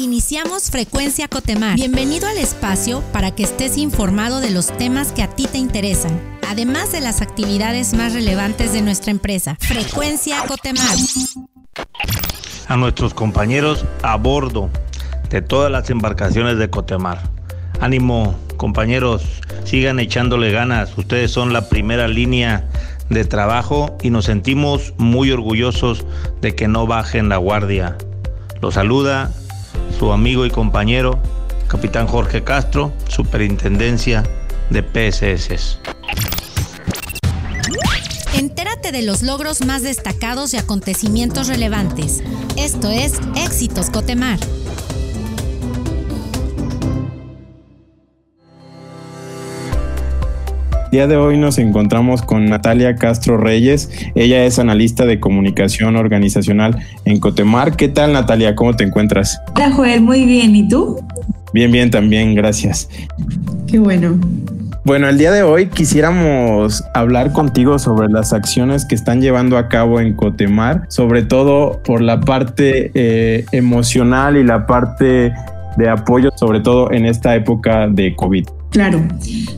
Iniciamos Frecuencia Cotemar. Bienvenido al espacio para que estés informado de los temas que a ti te interesan, además de las actividades más relevantes de nuestra empresa. Frecuencia Cotemar. A nuestros compañeros a bordo de todas las embarcaciones de Cotemar. Ánimo, compañeros, sigan echándole ganas. Ustedes son la primera línea de trabajo y nos sentimos muy orgullosos de que no bajen la guardia. Los saluda su amigo y compañero, capitán Jorge Castro, Superintendencia de PSS. Entérate de los logros más destacados y acontecimientos relevantes. Esto es Éxitos Cotemar. Día de hoy nos encontramos con Natalia Castro Reyes. Ella es analista de comunicación organizacional en Cotemar. ¿Qué tal Natalia? ¿Cómo te encuentras? Hola Joel, muy bien. ¿Y tú? Bien, bien, también, gracias. Qué bueno. Bueno, el día de hoy quisiéramos hablar contigo sobre las acciones que están llevando a cabo en Cotemar, sobre todo por la parte eh, emocional y la parte de apoyo, sobre todo en esta época de COVID. Claro.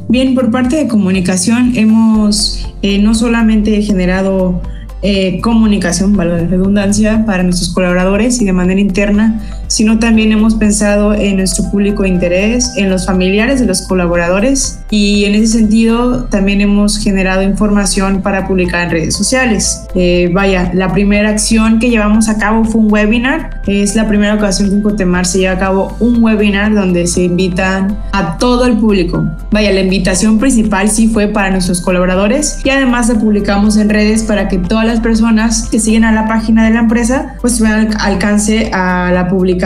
Bien, por parte de comunicación hemos eh, no solamente generado eh, comunicación, valga la redundancia, para nuestros colaboradores y de manera interna, sino también hemos pensado en nuestro público de interés, en los familiares de los colaboradores y en ese sentido también hemos generado información para publicar en redes sociales. Eh, vaya, la primera acción que llevamos a cabo fue un webinar. Es la primera ocasión que en Cotemar se lleva a cabo un webinar donde se invitan a todo el público. Vaya, la invitación principal sí fue para nuestros colaboradores y además la publicamos en redes para que todas las personas que siguen a la página de la empresa pues tuvieran alcance a la publicación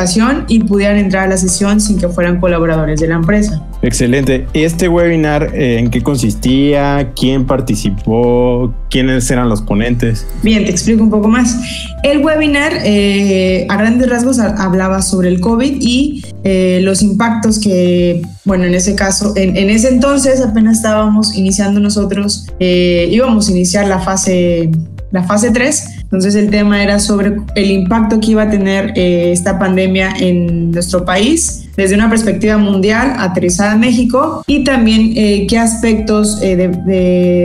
y pudieran entrar a la sesión sin que fueran colaboradores de la empresa. Excelente. ¿Este webinar eh, en qué consistía? ¿Quién participó? ¿Quiénes eran los ponentes? Bien, te explico un poco más. El webinar eh, a grandes rasgos hablaba sobre el COVID y eh, los impactos que, bueno, en ese caso, en, en ese entonces apenas estábamos iniciando nosotros, íbamos a iniciar la fase la fase 3. Entonces el tema era sobre el impacto que iba a tener eh, esta pandemia en nuestro país desde una perspectiva mundial aterrizada en México y también eh, qué aspectos eh,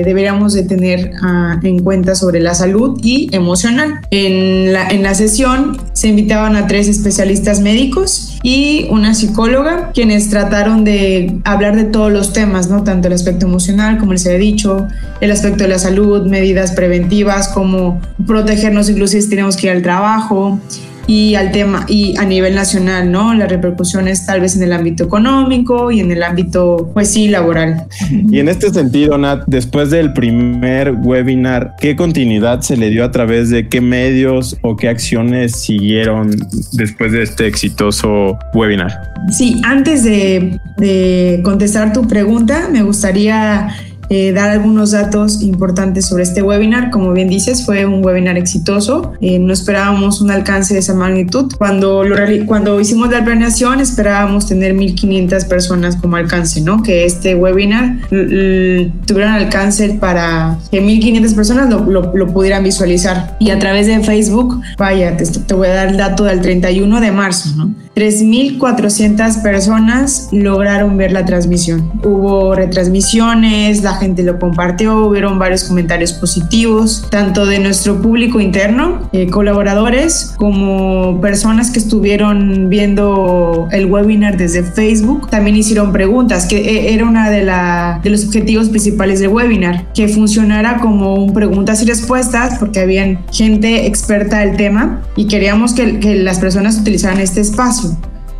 deberíamos de tener ah, en cuenta sobre la salud y emocional. En la, en la sesión se invitaban a tres especialistas médicos y una psicóloga, quienes trataron de hablar de todos los temas, ¿no? tanto el aspecto emocional, como les he dicho, el aspecto de la salud, medidas preventivas, como protegernos incluso si tenemos que ir al trabajo, y al tema y a nivel nacional, ¿no? Las repercusiones tal vez en el ámbito económico y en el ámbito, pues sí, laboral. Y en este sentido, Nat, después del primer webinar, ¿qué continuidad se le dio a través de qué medios o qué acciones siguieron después de este exitoso webinar? Sí, antes de, de contestar tu pregunta, me gustaría eh, dar algunos datos importantes sobre este webinar. Como bien dices, fue un webinar exitoso. Eh, no esperábamos un alcance de esa magnitud. Cuando, cuando hicimos la planeación, esperábamos tener 1.500 personas como alcance, ¿no? Que este webinar tuvieran alcance para que 1.500 personas lo, pudieran visualizar. Y a través de Facebook, vaya, te voy a dar el dato del 31 de marzo, ¿no? 3.400 personas lograron ver la transmisión. Hubo retransmisiones, la gente lo compartió, hubieron varios comentarios positivos, tanto de nuestro público interno, eh, colaboradores, como personas que estuvieron viendo el webinar desde Facebook. También hicieron preguntas, que eh, era una de, los objetivos principales del webinar, que funcionara como un preguntas y respuestas, porque habían gente experta del tema y queríamos que, que las personas utilizaran este espacio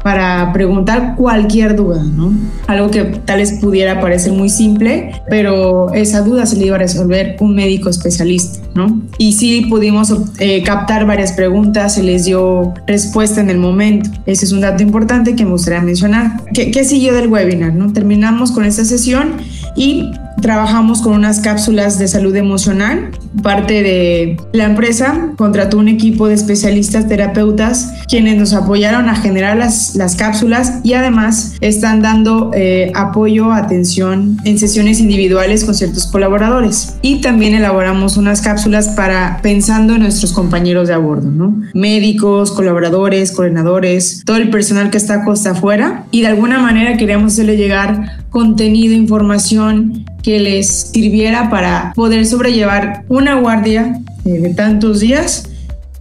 para preguntar cualquier duda, ¿no? Algo que tal vez pudiera parecer muy simple, pero esa duda se le iba a resolver un médico especialista, ¿no? Y sí pudimos eh, captar varias preguntas, se les dio respuesta en el momento. Ese es un dato importante que me gustaría mencionar. ¿Qué, qué siguió del webinar, no? Terminamos con esta sesión y trabajamos con unas cápsulas de salud emocional. Parte de la empresa contrató un equipo de especialistas terapeutas quienes nos apoyaron a generar las, las cápsulas y además están dando eh, apoyo, atención en sesiones individuales con ciertos colaboradores. Y también elaboramos unas cápsulas para pensando en nuestros compañeros de a bordo, ¿no? Médicos, colaboradores, coordinadores, todo el personal que está costa afuera y de alguna manera queríamos hacerle llegar contenido, información que les sirviera para poder sobrellevar una guardia eh, de tantos días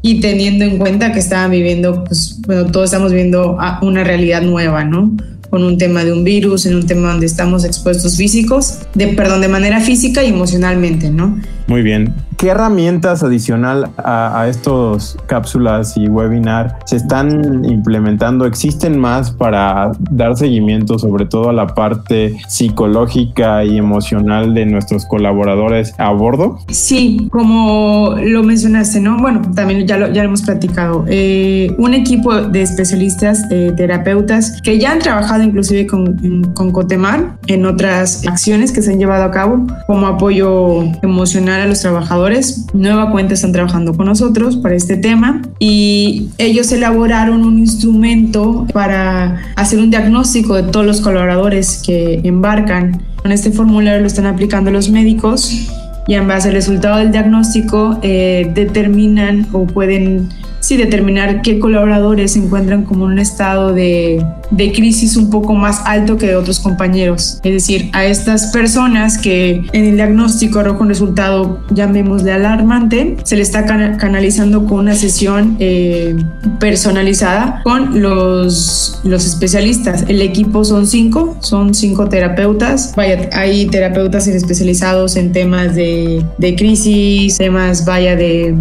y teniendo en cuenta que estaban viviendo, pues, bueno, todos estamos viviendo una realidad nueva, ¿no? Con un tema de un virus, en un tema donde estamos expuestos físicos, de, perdón, de manera física y emocionalmente, ¿no? Muy bien. ¿Qué herramientas adicional a, estos cápsulas y webinar se están implementando? ¿Existen más para dar seguimiento sobre todo a la parte psicológica y emocional de nuestros colaboradores a bordo? Sí, como lo mencionaste, ¿no? Bueno, también ya lo, ya hemos platicado. Eh, un equipo de especialistas, de terapeutas, que ya han trabajado inclusive con, con Cotemar en otras acciones que se han llevado a cabo como apoyo emocional a los trabajadores. Nueva Cuenta están trabajando con nosotros para este tema y ellos elaboraron un instrumento para hacer un diagnóstico de todos los colaboradores que embarcan. Con este formulario lo están aplicando los médicos y en base al resultado del diagnóstico eh, determinan o pueden sí determinar qué colaboradores se encuentran como en un estado de, de, crisis un poco más alto que otros compañeros. Es decir, a estas personas que en el diagnóstico arroja un resultado, llamémosle alarmante, se le está canalizando con una sesión eh, personalizada con los, los especialistas. El equipo son cinco, son cinco terapeutas. Vaya, hay terapeutas especializados en temas de, de crisis, temas, vaya, de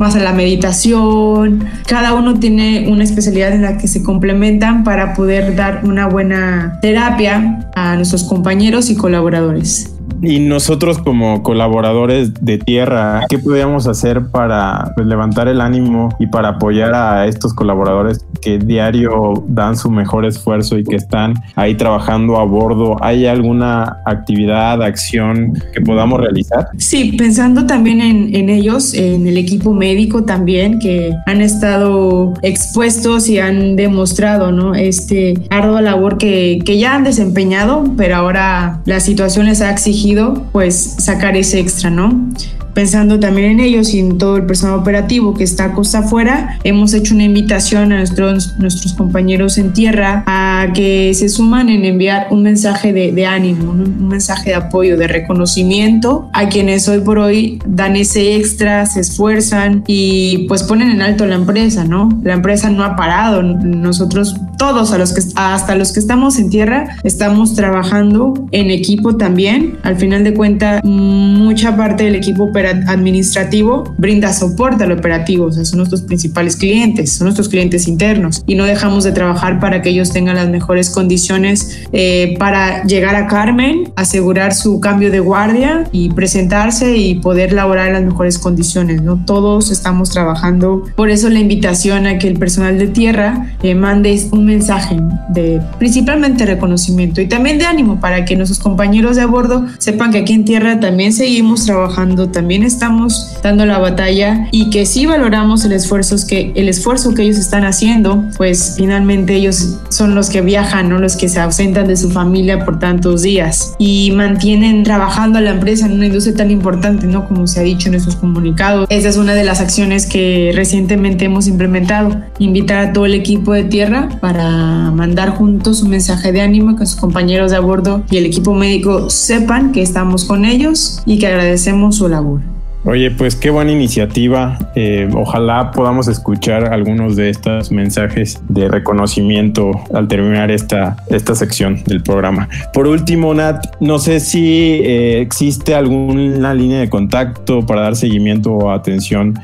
más a la meditación cada uno tiene una especialidad en la que se complementan para poder dar una buena terapia a nuestros compañeros y colaboradores. Y nosotros como colaboradores de tierra, ¿qué podríamos hacer para pues, levantar el ánimo y para apoyar a estos colaboradores que diario dan su mejor esfuerzo y que están ahí trabajando a bordo? ¿Hay alguna actividad, acción que podamos realizar? Sí, pensando también en, en ellos, en el equipo médico también, que han estado expuestos y han demostrado, ¿no? Este ardua labor que, que ya han desempeñado, pero ahora la situación les ha exigido pues sacar ese extra, ¿no? Pensando también en ellos y en todo el personal operativo que está a costa afuera, hemos hecho una invitación a nuestros, nuestros compañeros en tierra a que se suman en enviar un mensaje de, ánimo, un mensaje de apoyo, de reconocimiento a quienes hoy por hoy dan ese extra, se esfuerzan y pues ponen en alto la empresa, ¿no? La empresa no ha parado, nosotros todos, a los que, hasta los que estamos en tierra, estamos trabajando en equipo también. Al final de cuentas, mucha parte del equipo administrativo brinda soporte al operativo, o sea, son nuestros principales clientes, son nuestros clientes internos y no dejamos de trabajar para que ellos tengan las mejores condiciones eh, para llegar a Carmen, asegurar su cambio de guardia y presentarse y poder laborar en las mejores condiciones, ¿no? Todos estamos trabajando, por eso la invitación a que el personal de tierra eh, mande un mensaje de principalmente reconocimiento y también de ánimo para que nuestros compañeros de a bordo sepan que aquí en tierra también seguimos trabajando, también estamos dando la batalla y que sí valoramos el esfuerzo que, el esfuerzo que ellos están haciendo, pues finalmente ellos son los que viajan, ¿no? los que se ausentan de su familia por tantos días y mantienen trabajando a la empresa en una industria tan importante, ¿no? Como se ha dicho en nuestros comunicados. Esa es una de las acciones que recientemente hemos implementado, invitar a todo el equipo de tierra para mandar juntos un mensaje de ánimo que sus compañeros de a bordo y el equipo médico sepan que estamos con ellos y que agradecemos su labor. Oye, pues qué buena iniciativa. Eh, ojalá podamos escuchar algunos de estos mensajes de reconocimiento al terminar esta, esta sección del programa. Por último, Nat, no sé si eh, existe alguna línea de contacto para dar seguimiento o atención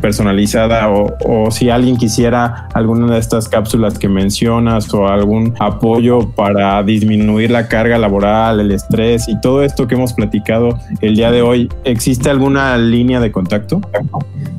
personalizada o, o, si alguien quisiera alguna de estas cápsulas que mencionas o algún apoyo para disminuir la carga laboral, el estrés y todo esto que hemos platicado el día de hoy, ¿existe alguna línea de contacto?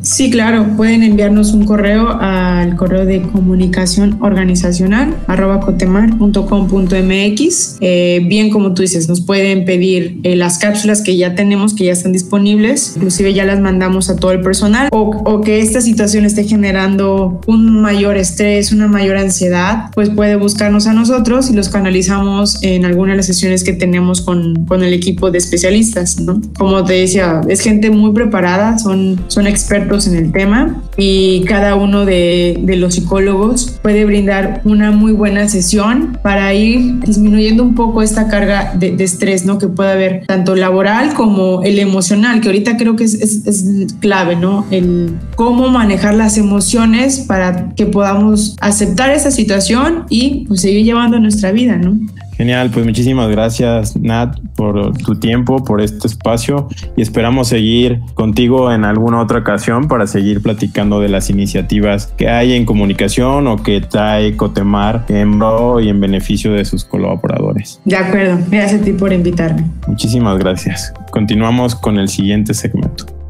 Sí, claro, pueden enviarnos un correo al correo de comunicación organizacional arroba cotemar.com.mx. Eh, bien, como tú dices, nos pueden pedir eh, las cápsulas que ya tenemos, que ya están disponibles, inclusive ya las mandamos a todo el personal, o, o, que esta situación esté generando un mayor estrés, una mayor ansiedad, pues puede buscarnos a nosotros y los canalizamos en alguna de las sesiones que tenemos con, con el equipo de especialistas. ¿no? Como te decía, es gente muy preparada, son, son expertos en el tema y cada uno de, de, los psicólogos puede brindar una muy buena sesión para ir disminuyendo un poco esta carga de, de estrés ¿no? que puede haber tanto laboral como el emocional, que ahorita creo que es, es, es clave, ¿no? El cómo manejar las emociones para que podamos aceptar esa situación y pues, seguir llevando nuestra vida, ¿no? Genial, pues muchísimas gracias Nat por tu tiempo, por este espacio y esperamos seguir contigo en alguna otra ocasión para seguir platicando de las iniciativas que hay en comunicación o que trae Cotemar en pro y en beneficio de sus colaboradores. De acuerdo, gracias a ti por invitarme. Muchísimas gracias. Continuamos con el siguiente segmento.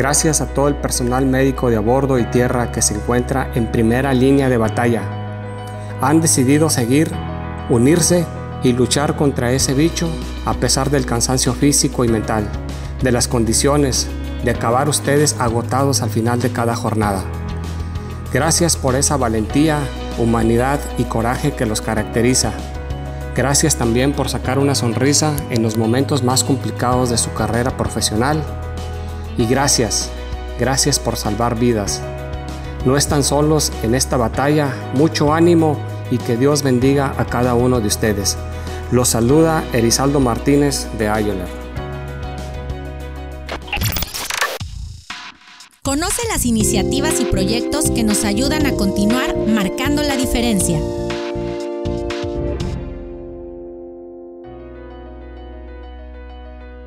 Gracias a todo el personal médico de a bordo y tierra que se encuentra en primera línea de batalla. Han decidido seguir, unirse y luchar contra ese bicho a pesar del cansancio físico y mental, de las condiciones, de acabar ustedes agotados al final de cada jornada. Gracias por esa valentía, humanidad y coraje que los caracteriza. Gracias también por sacar una sonrisa en los momentos más complicados de su carrera profesional y gracias, gracias por salvar vidas. No están solos en esta batalla, mucho ánimo y que Dios bendiga a cada uno de ustedes. Los saluda Erizaldo Martínez de Ayoler. Conoce las iniciativas y proyectos que nos ayudan a continuar marcando la diferencia.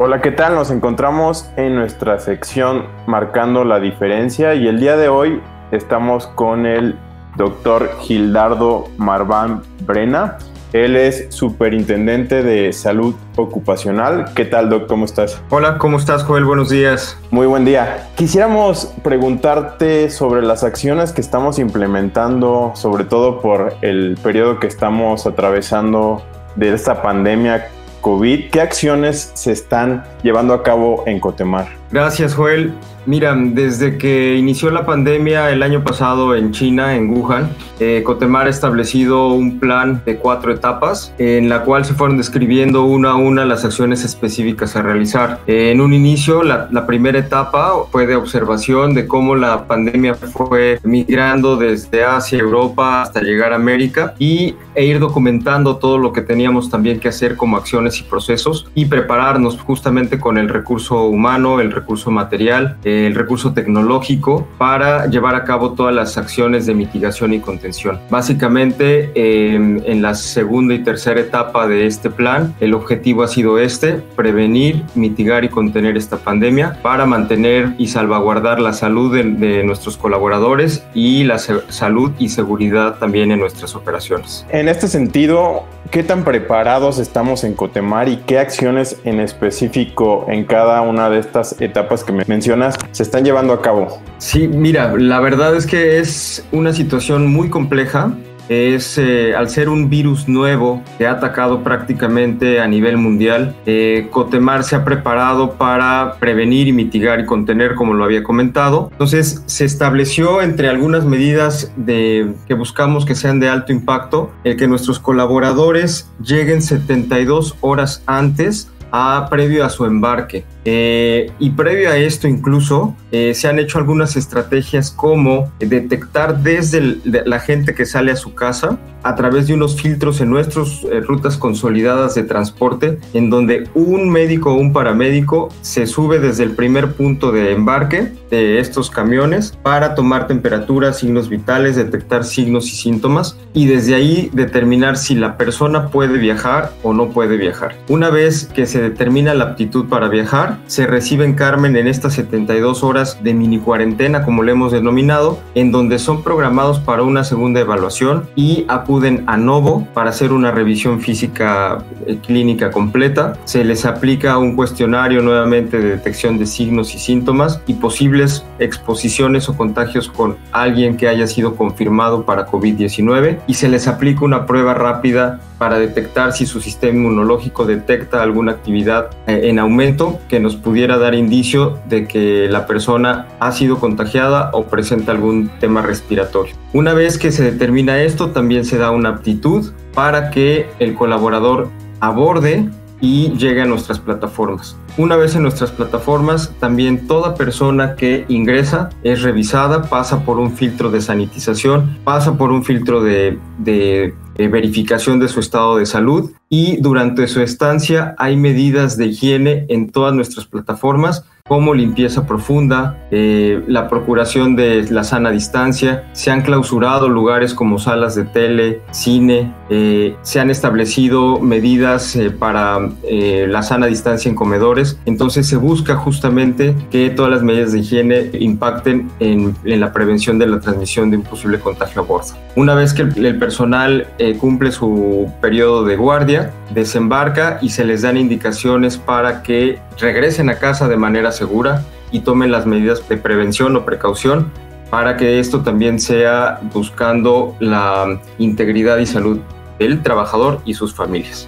Hola, ¿qué tal? Nos encontramos en nuestra sección Marcando la Diferencia y el día de hoy estamos con el doctor Gildardo Marván Brena. Él es superintendente de salud ocupacional. ¿Qué tal, doc? ¿Cómo estás? Hola, ¿cómo estás, Joel? Buenos días. Muy buen día. Quisiéramos preguntarte sobre las acciones que estamos implementando, sobre todo por el periodo que estamos atravesando de esta pandemia COVID. ¿Qué acciones se están llevando a cabo en Cotemar? Gracias, Joel. Mira, desde que inició la pandemia el año pasado en China, en Wuhan, eh, Cotemar ha establecido un plan de cuatro etapas en la cual se fueron describiendo una a una las acciones específicas a realizar. Eh, en un inicio, la, la, primera etapa fue de observación de cómo la pandemia fue migrando desde Asia, Europa hasta llegar a América y, e ir documentando todo lo que teníamos también que hacer como acciones y procesos y prepararnos justamente con el recurso humano, el recurso material, el recurso tecnológico para llevar a cabo todas las acciones de mitigación y contención. Básicamente, eh, en la segunda y tercera etapa de este plan, el objetivo ha sido este, prevenir, mitigar y contener esta pandemia para mantener y salvaguardar la salud de, de nuestros colaboradores y la salud y seguridad también en nuestras operaciones. En este sentido, ¿qué tan preparados estamos en Cotemar y qué acciones en específico en cada una de estas etapas que me mencionas se están llevando a cabo? Sí, mira, la verdad es que es una situación muy compleja es eh, al ser un virus nuevo que ha atacado prácticamente a nivel mundial, eh, Cotemar se ha preparado para prevenir y mitigar y contener, como lo había comentado. Entonces se estableció entre algunas medidas de, que buscamos que sean de alto impacto, el que nuestros colaboradores lleguen 72 horas antes a, previo a su embarque. Eh, y previo a esto incluso eh, se han hecho algunas estrategias como detectar desde el, de la gente que sale a su casa a través de unos filtros en nuestras eh, rutas consolidadas de transporte en donde un médico o un paramédico se sube desde el primer punto de embarque de estos camiones para tomar temperatura, signos vitales, detectar signos y síntomas y desde ahí determinar si la persona puede viajar o no puede viajar. Una vez que se determina la aptitud para viajar, se recibe en Carmen en estas 72 horas de mini cuarentena, como le hemos denominado, en donde son programados para una segunda evaluación y acuden a Novo para hacer una revisión física eh, clínica completa. Se les aplica un cuestionario nuevamente de detección de signos y síntomas y posibles exposiciones o contagios con alguien que haya sido confirmado para COVID-19 y se les aplica una prueba rápida para detectar si su sistema inmunológico detecta alguna actividad eh, en aumento que nos pudiera dar indicio de que la persona ha sido contagiada o presenta algún tema respiratorio. Una vez que se determina esto, también se da una aptitud para que el colaborador aborde y llegue a nuestras plataformas. Una vez en nuestras plataformas, también toda persona que ingresa es revisada, pasa por un filtro de sanitización, pasa por un filtro de, de verificación de su estado de salud y durante su estancia hay medidas de higiene en todas nuestras plataformas como limpieza profunda, eh, la procuración de la sana distancia, se han clausurado lugares como salas de tele, cine, eh, se han establecido medidas eh, para la sana distancia en comedores, entonces se busca justamente que todas las medidas de higiene impacten en, la prevención de la transmisión de un posible contagio a bordo. Una vez que el personal cumple su periodo de guardia, desembarca y se les dan indicaciones para que regresen a casa de manera segura y tomen las medidas de prevención o precaución para que esto también sea buscando la integridad y salud del trabajador y sus familias.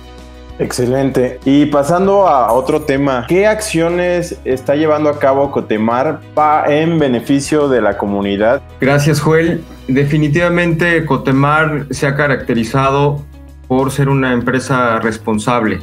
Excelente. Y pasando a otro tema, ¿qué acciones está llevando a cabo Cotemar en beneficio de la comunidad? Gracias, Joel. Definitivamente Cotemar se ha caracterizado por ser una empresa responsable,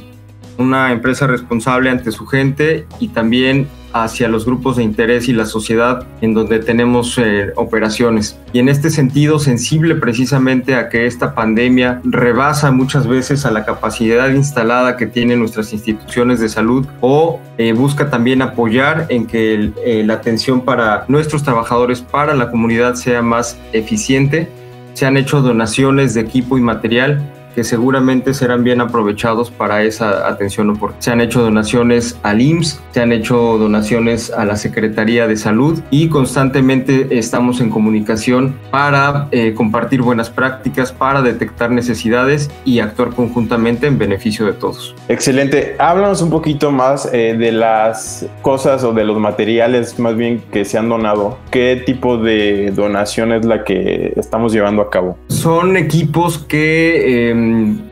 una empresa responsable ante su gente y también hacia los grupos de interés y la sociedad en donde tenemos eh, operaciones. Y en este sentido, sensible precisamente a que esta pandemia rebasa muchas veces a la capacidad instalada que tienen nuestras instituciones de salud o eh, busca también apoyar en que eh, la atención para nuestros trabajadores, para la comunidad sea más eficiente. Se han hecho donaciones de equipo y material que seguramente serán bien aprovechados para esa atención Se han hecho donaciones al IMSS, se han hecho donaciones a la Secretaría de Salud y constantemente estamos en comunicación para eh, compartir buenas prácticas, para detectar necesidades y actuar conjuntamente en beneficio de todos. Excelente. Háblanos un poquito más eh, de las cosas o de los materiales más bien que se han donado. ¿Qué tipo de donación es la que estamos llevando a cabo? Son equipos que... Eh,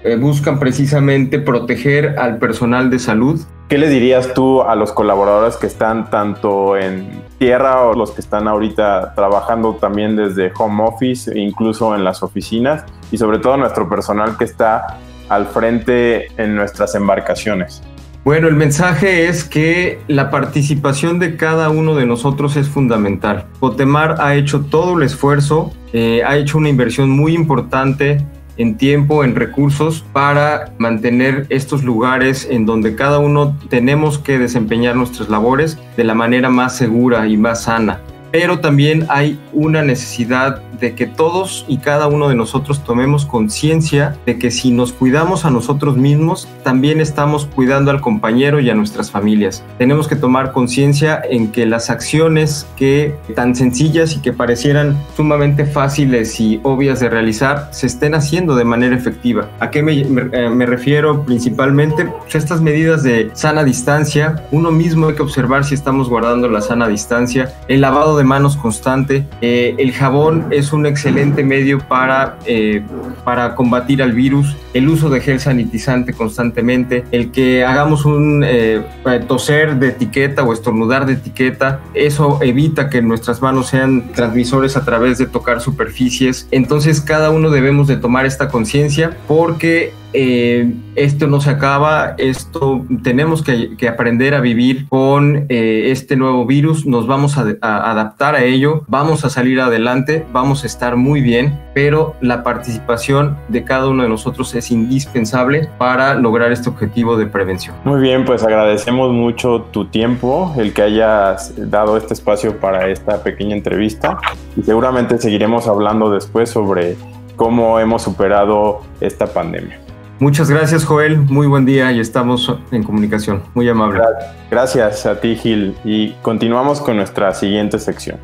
eh, buscan precisamente proteger al personal de salud. ¿Qué le dirías tú a los colaboradores que están tanto en tierra o los que están ahorita trabajando también desde home office, incluso en las oficinas, y sobre todo nuestro personal que está al frente en nuestras embarcaciones? Bueno, el mensaje es que la participación de cada uno de nosotros es fundamental. Cotemar ha hecho todo el esfuerzo, eh, ha hecho una inversión muy importante en tiempo, en recursos para mantener estos lugares en donde cada uno tenemos que desempeñar nuestras labores de la manera más segura y más sana pero también hay una necesidad de que todos y cada uno de nosotros tomemos conciencia de que si nos cuidamos a nosotros mismos, también estamos cuidando al compañero y a nuestras familias. Tenemos que tomar conciencia en que las acciones que tan sencillas y que parecieran sumamente fáciles y obvias de realizar se estén haciendo de manera efectiva. ¿A qué me, eh, refiero principalmente? Pues estas medidas de sana distancia, uno mismo hay que observar si estamos guardando la sana distancia, el lavado de de manos constante. Eh, el jabón es un excelente medio para, eh, para combatir al virus. El uso de gel sanitizante constantemente. El que hagamos un eh, toser de etiqueta o estornudar de etiqueta. Eso evita que nuestras manos sean transmisores a través de tocar superficies. Entonces cada uno debemos de tomar esta conciencia porque eh, esto no se acaba, esto tenemos que, aprender a vivir con eh, este nuevo virus, nos vamos a, adaptar a ello, vamos a salir adelante, vamos a estar muy bien, pero la participación de cada uno de nosotros es indispensable para lograr este objetivo de prevención. Muy bien, pues agradecemos mucho tu tiempo, el que hayas dado este espacio para esta pequeña entrevista y seguramente seguiremos hablando después sobre cómo hemos superado esta pandemia. Muchas gracias, Joel. Muy buen día y estamos en comunicación. Muy amable. Gracias a ti, Gil. Y continuamos con nuestra siguiente sección.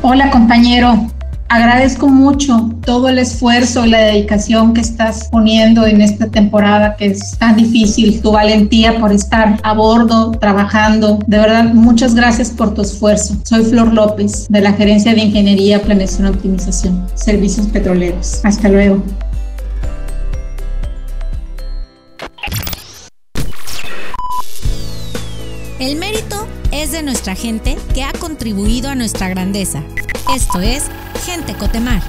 Hola, compañero. Agradezco mucho todo el esfuerzo y la dedicación que estás poniendo en esta temporada que es tan difícil, tu valentía por estar a bordo, trabajando. De verdad, muchas gracias por tu esfuerzo. Soy Flor López, de la Gerencia de Ingeniería, Planeación y Optimización, Servicios Petroleros. Hasta luego. El mérito es de nuestra gente que ha contribuido a nuestra grandeza. Esto es Gente Cotemar.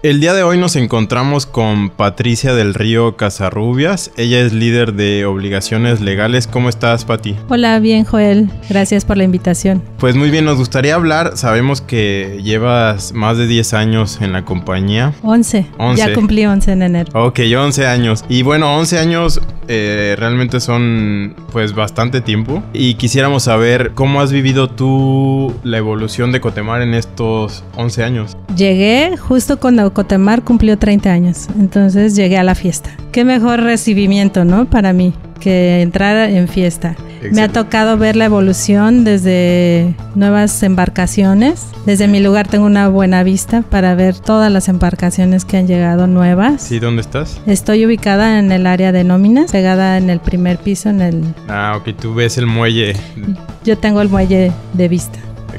El día de hoy nos encontramos con Patricia del Río Casarrubias. Ella es líder de obligaciones legales. ¿Cómo estás, Pati? Hola, bien, Joel. Gracias por la invitación. Pues muy bien, nos gustaría hablar. Sabemos que llevas más de 10 años en la compañía. 11. 11. Ya cumplí 11 en enero. Ok, 11 años. Y bueno, 11 años eh, realmente son pues bastante tiempo. Y quisiéramos saber cómo has vivido tú la evolución de Cotemar en estos 11 años. Llegué justo cuando Cotemar cumplió 30 años, entonces llegué a la fiesta. Qué mejor recibimiento, ¿no? Para mí, que entrar en fiesta. Me ha tocado ver la evolución desde nuevas embarcaciones. Desde mi lugar tengo una buena vista para ver todas las embarcaciones que han llegado nuevas. ¿Sí? ¿Dónde estás? Estoy ubicada en el área de nóminas, pegada en el primer piso, en el... Ah, ok, tú ves el muelle. Yo tengo el muelle de vista.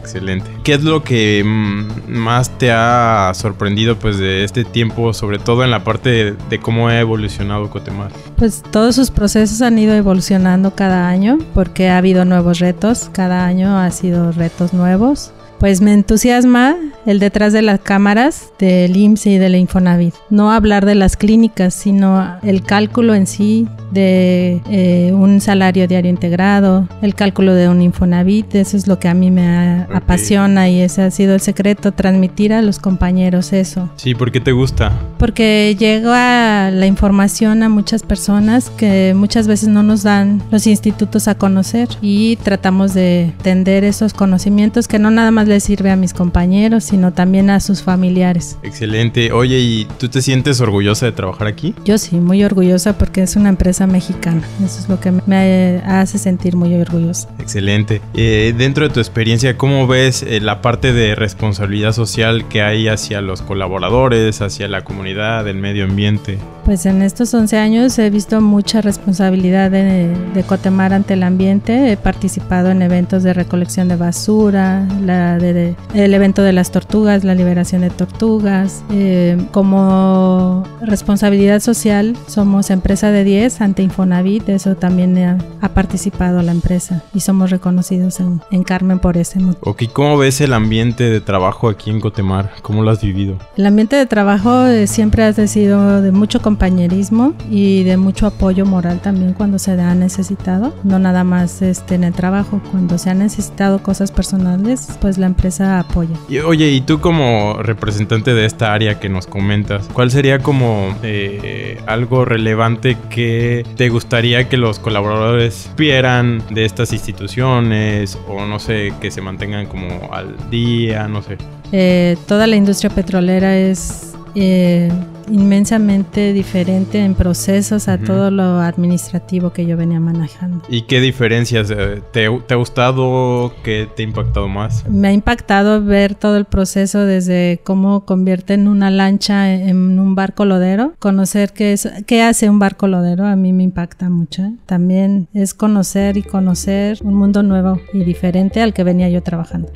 Excelente. ¿Qué es lo que mm, más te ha sorprendido pues de este tiempo, sobre todo en la parte de, cómo ha evolucionado Cotemar? Pues todos sus procesos han ido evolucionando cada año porque ha habido nuevos retos, cada año ha sido retos nuevos. Pues me entusiasma el detrás de las cámaras del IMSS y de la Infonavit. No hablar de las clínicas, sino el cálculo en sí de eh, un salario diario integrado, el cálculo de un Infonavit. Eso es lo que a mí me apasiona y ese ha sido el secreto, transmitir a los compañeros eso. Sí, ¿por qué te gusta? Porque llega la información a muchas personas que muchas veces no nos dan los institutos a conocer y tratamos de tender esos conocimientos que no nada más les sirve a mis compañeros, sino también a sus familiares. Excelente. Oye, ¿y tú te sientes orgullosa de trabajar aquí? Yo sí, muy orgullosa porque es una empresa mexicana. Eso es lo que me hace sentir muy orgullosa. Excelente. Eh, dentro de tu experiencia, ¿cómo ves eh, la parte de responsabilidad social que hay hacia los colaboradores, hacia la comunidad, el medio ambiente? Pues en estos 11 años he visto mucha responsabilidad de, de Cotemar ante el ambiente. He participado en eventos de recolección de basura, la de, de- el evento de las tortugas, la liberación de tortugas. Eh, como responsabilidad social, somos empresa de 10 ante Infonavit. Eso también ha, ha participado la empresa y somos reconocidos en, en Carmen por ese motivo. Ok, ¿cómo ves el ambiente de trabajo aquí en Cotemar? ¿Cómo lo has vivido? El ambiente de trabajo eh, siempre ha sido de mucho compañerismo y de mucho apoyo moral también cuando se ha necesitado. No nada más este, en el trabajo, cuando se han necesitado cosas personales, pues la empresa apoya. Y, oye, y tú como representante de esta área que nos comentas, ¿cuál sería como eh, algo relevante que te gustaría que los colaboradores vieran de estas instituciones o no sé, que se mantengan como al día, no sé? Eh, toda la industria petrolera es eh, inmensamente diferente en procesos a Ujú. todo lo administrativo que yo venía manejando. ¿Y qué diferencias eh, te, te ha gustado? ¿Qué te ha impactado más? Me ha impactado ver todo el proceso desde cómo convierten una lancha en un barco lodero, conocer qué es, qué hace un barco lodero, a mí me impacta mucho. ¿eh? También es conocer y conocer un mundo nuevo y diferente al que venía yo trabajando.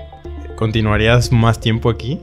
¿Continuarías más tiempo aquí?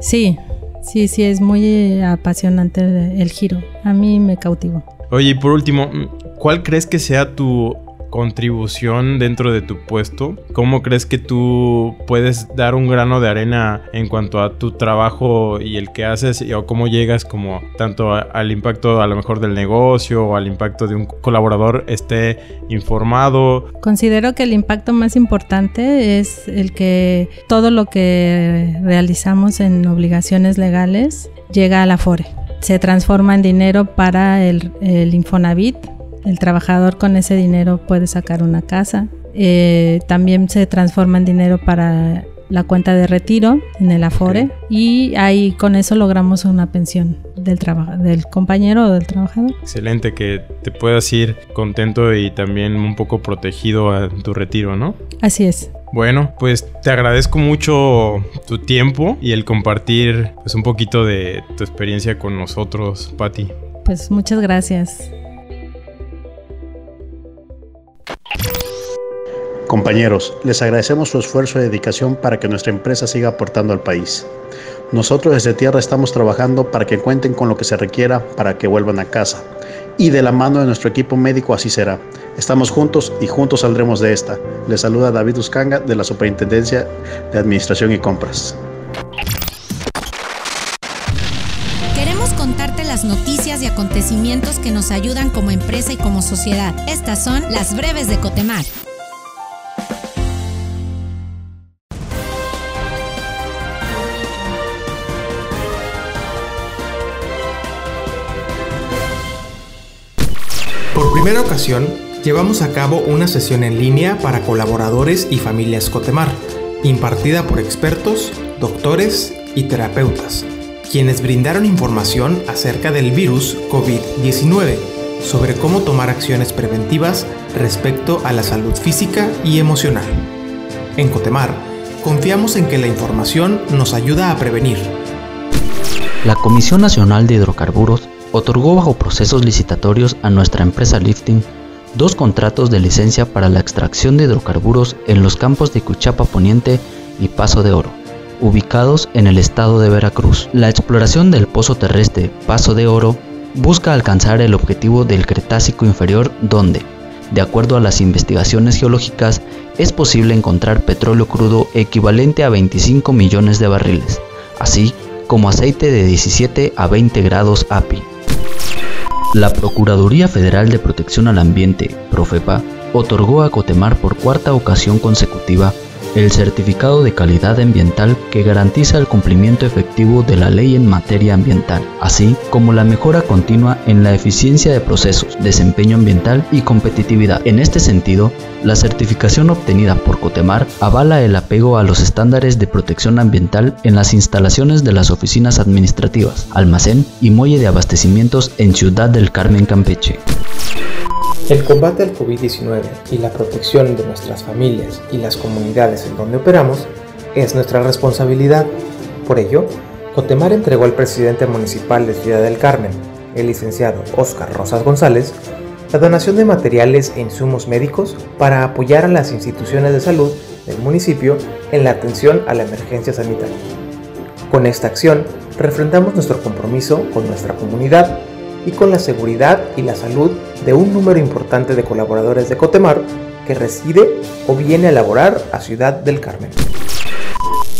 Sí, sí, sí, es muy eh, apasionante el, giro. A mí me cautivó. Oye, y por último, ¿cuál crees que sea tu contribución dentro de tu puesto? ¿Cómo crees que tú puedes dar un grano de arena en cuanto a tu trabajo y el que haces y, o cómo llegas como tanto a- al impacto a lo mejor del negocio o al impacto de un colaborador esté informado? Considero que el impacto más importante es el que todo lo que realizamos en obligaciones legales llega a la FORE. Se transforma en dinero para el, el Infonavit, el trabajador con ese dinero puede sacar una casa. Eh, también se transforma en dinero para la cuenta de retiro en el Afore y ahí con eso logramos una pensión del, del compañero o del trabajador. Excelente, que te puedas ir contento y también un poco protegido a tu retiro, ¿no? Así es. Bueno, pues te agradezco mucho tu tiempo y el compartir pues un poquito de tu experiencia con nosotros, Patti. Pues muchas gracias. Compañeros, les agradecemos su esfuerzo y dedicación para que nuestra empresa siga aportando al país. Nosotros desde Tierra estamos trabajando para que cuenten con lo que se requiera para que vuelvan a casa. Y de la mano de nuestro equipo médico así será. Estamos juntos y juntos saldremos de esta. Les saluda David Uscanga de la Superintendencia de Administración y Compras. Queremos contarte las noticias y acontecimientos que nos ayudan como empresa y como sociedad. Estas son las breves de Cotemar. Primera ocasión, llevamos a cabo una sesión en línea para colaboradores y familias Cotemar, impartida por expertos, doctores y terapeutas, quienes brindaron información acerca del virus COVID-19, sobre cómo tomar acciones preventivas respecto a la salud física y emocional. En Cotemar, confiamos en que la información nos ayuda a prevenir. La Comisión Nacional de Hidrocarburos otorgó bajo procesos licitatorios a nuestra empresa Lifting dos contratos de licencia para la extracción de hidrocarburos en los campos de Cuchapa Poniente y Paso de Oro, ubicados en el estado de Veracruz. La exploración del pozo terrestre Paso de Oro busca alcanzar el objetivo del Cretácico inferior donde, de acuerdo a las investigaciones geológicas, es posible encontrar petróleo crudo equivalente a 25 millones de barriles, así como aceite de 17 a 20 grados API. La Procuraduría Federal de Protección al Ambiente, Profepa, otorgó a Cotemar por cuarta ocasión consecutiva el certificado de calidad ambiental que garantiza el cumplimiento efectivo de la ley en materia ambiental, así como la mejora continua en la eficiencia de procesos, desempeño ambiental y competitividad. En este sentido, la certificación obtenida por Cotemar avala el apego a los estándares de protección ambiental en las instalaciones de las oficinas administrativas, almacén y muelle de abastecimientos en Ciudad del Carmen, Campeche. El combate al COVID-19 y la protección de nuestras familias y las comunidades en donde operamos es nuestra responsabilidad. Por ello, Cotemar entregó al presidente municipal de Ciudad del Carmen, el licenciado Óscar Rosas González, la donación de materiales e insumos médicos para apoyar a las instituciones de salud del municipio en la atención a la emergencia sanitaria. Con esta acción, refrendamos nuestro compromiso con nuestra comunidad y con la seguridad y la salud de un número importante de colaboradores de Cotemar que reside o viene a laborar a Ciudad del Carmen.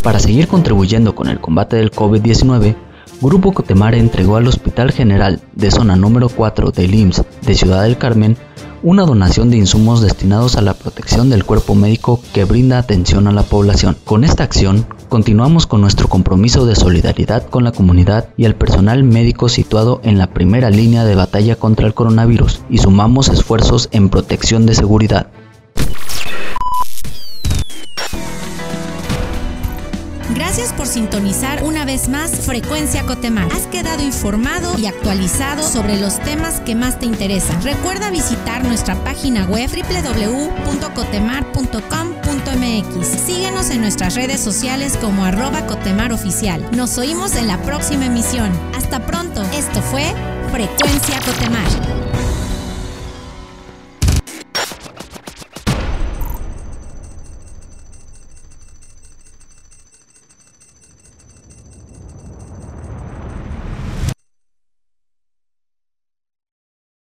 Para seguir contribuyendo con el combate del COVID-19, Grupo Cotemar entregó al Hospital General de Zona número 4 del IMSS de Ciudad del Carmen una donación de insumos destinados a la protección del cuerpo médico que brinda atención a la población. Con esta acción, continuamos con nuestro compromiso de solidaridad con la comunidad y el personal médico situado en la primera línea de batalla contra el coronavirus y sumamos esfuerzos en protección de seguridad. Sintonizar una vez más Frecuencia Cotemar. Has quedado informado y actualizado sobre los temas que más te interesan. Recuerda visitar nuestra página web www.cotemar.com.mx. Síguenos en nuestras redes sociales como arroba. Nos oímos en la próxima emisión. Hasta pronto. Esto fue Frecuencia Cotemar.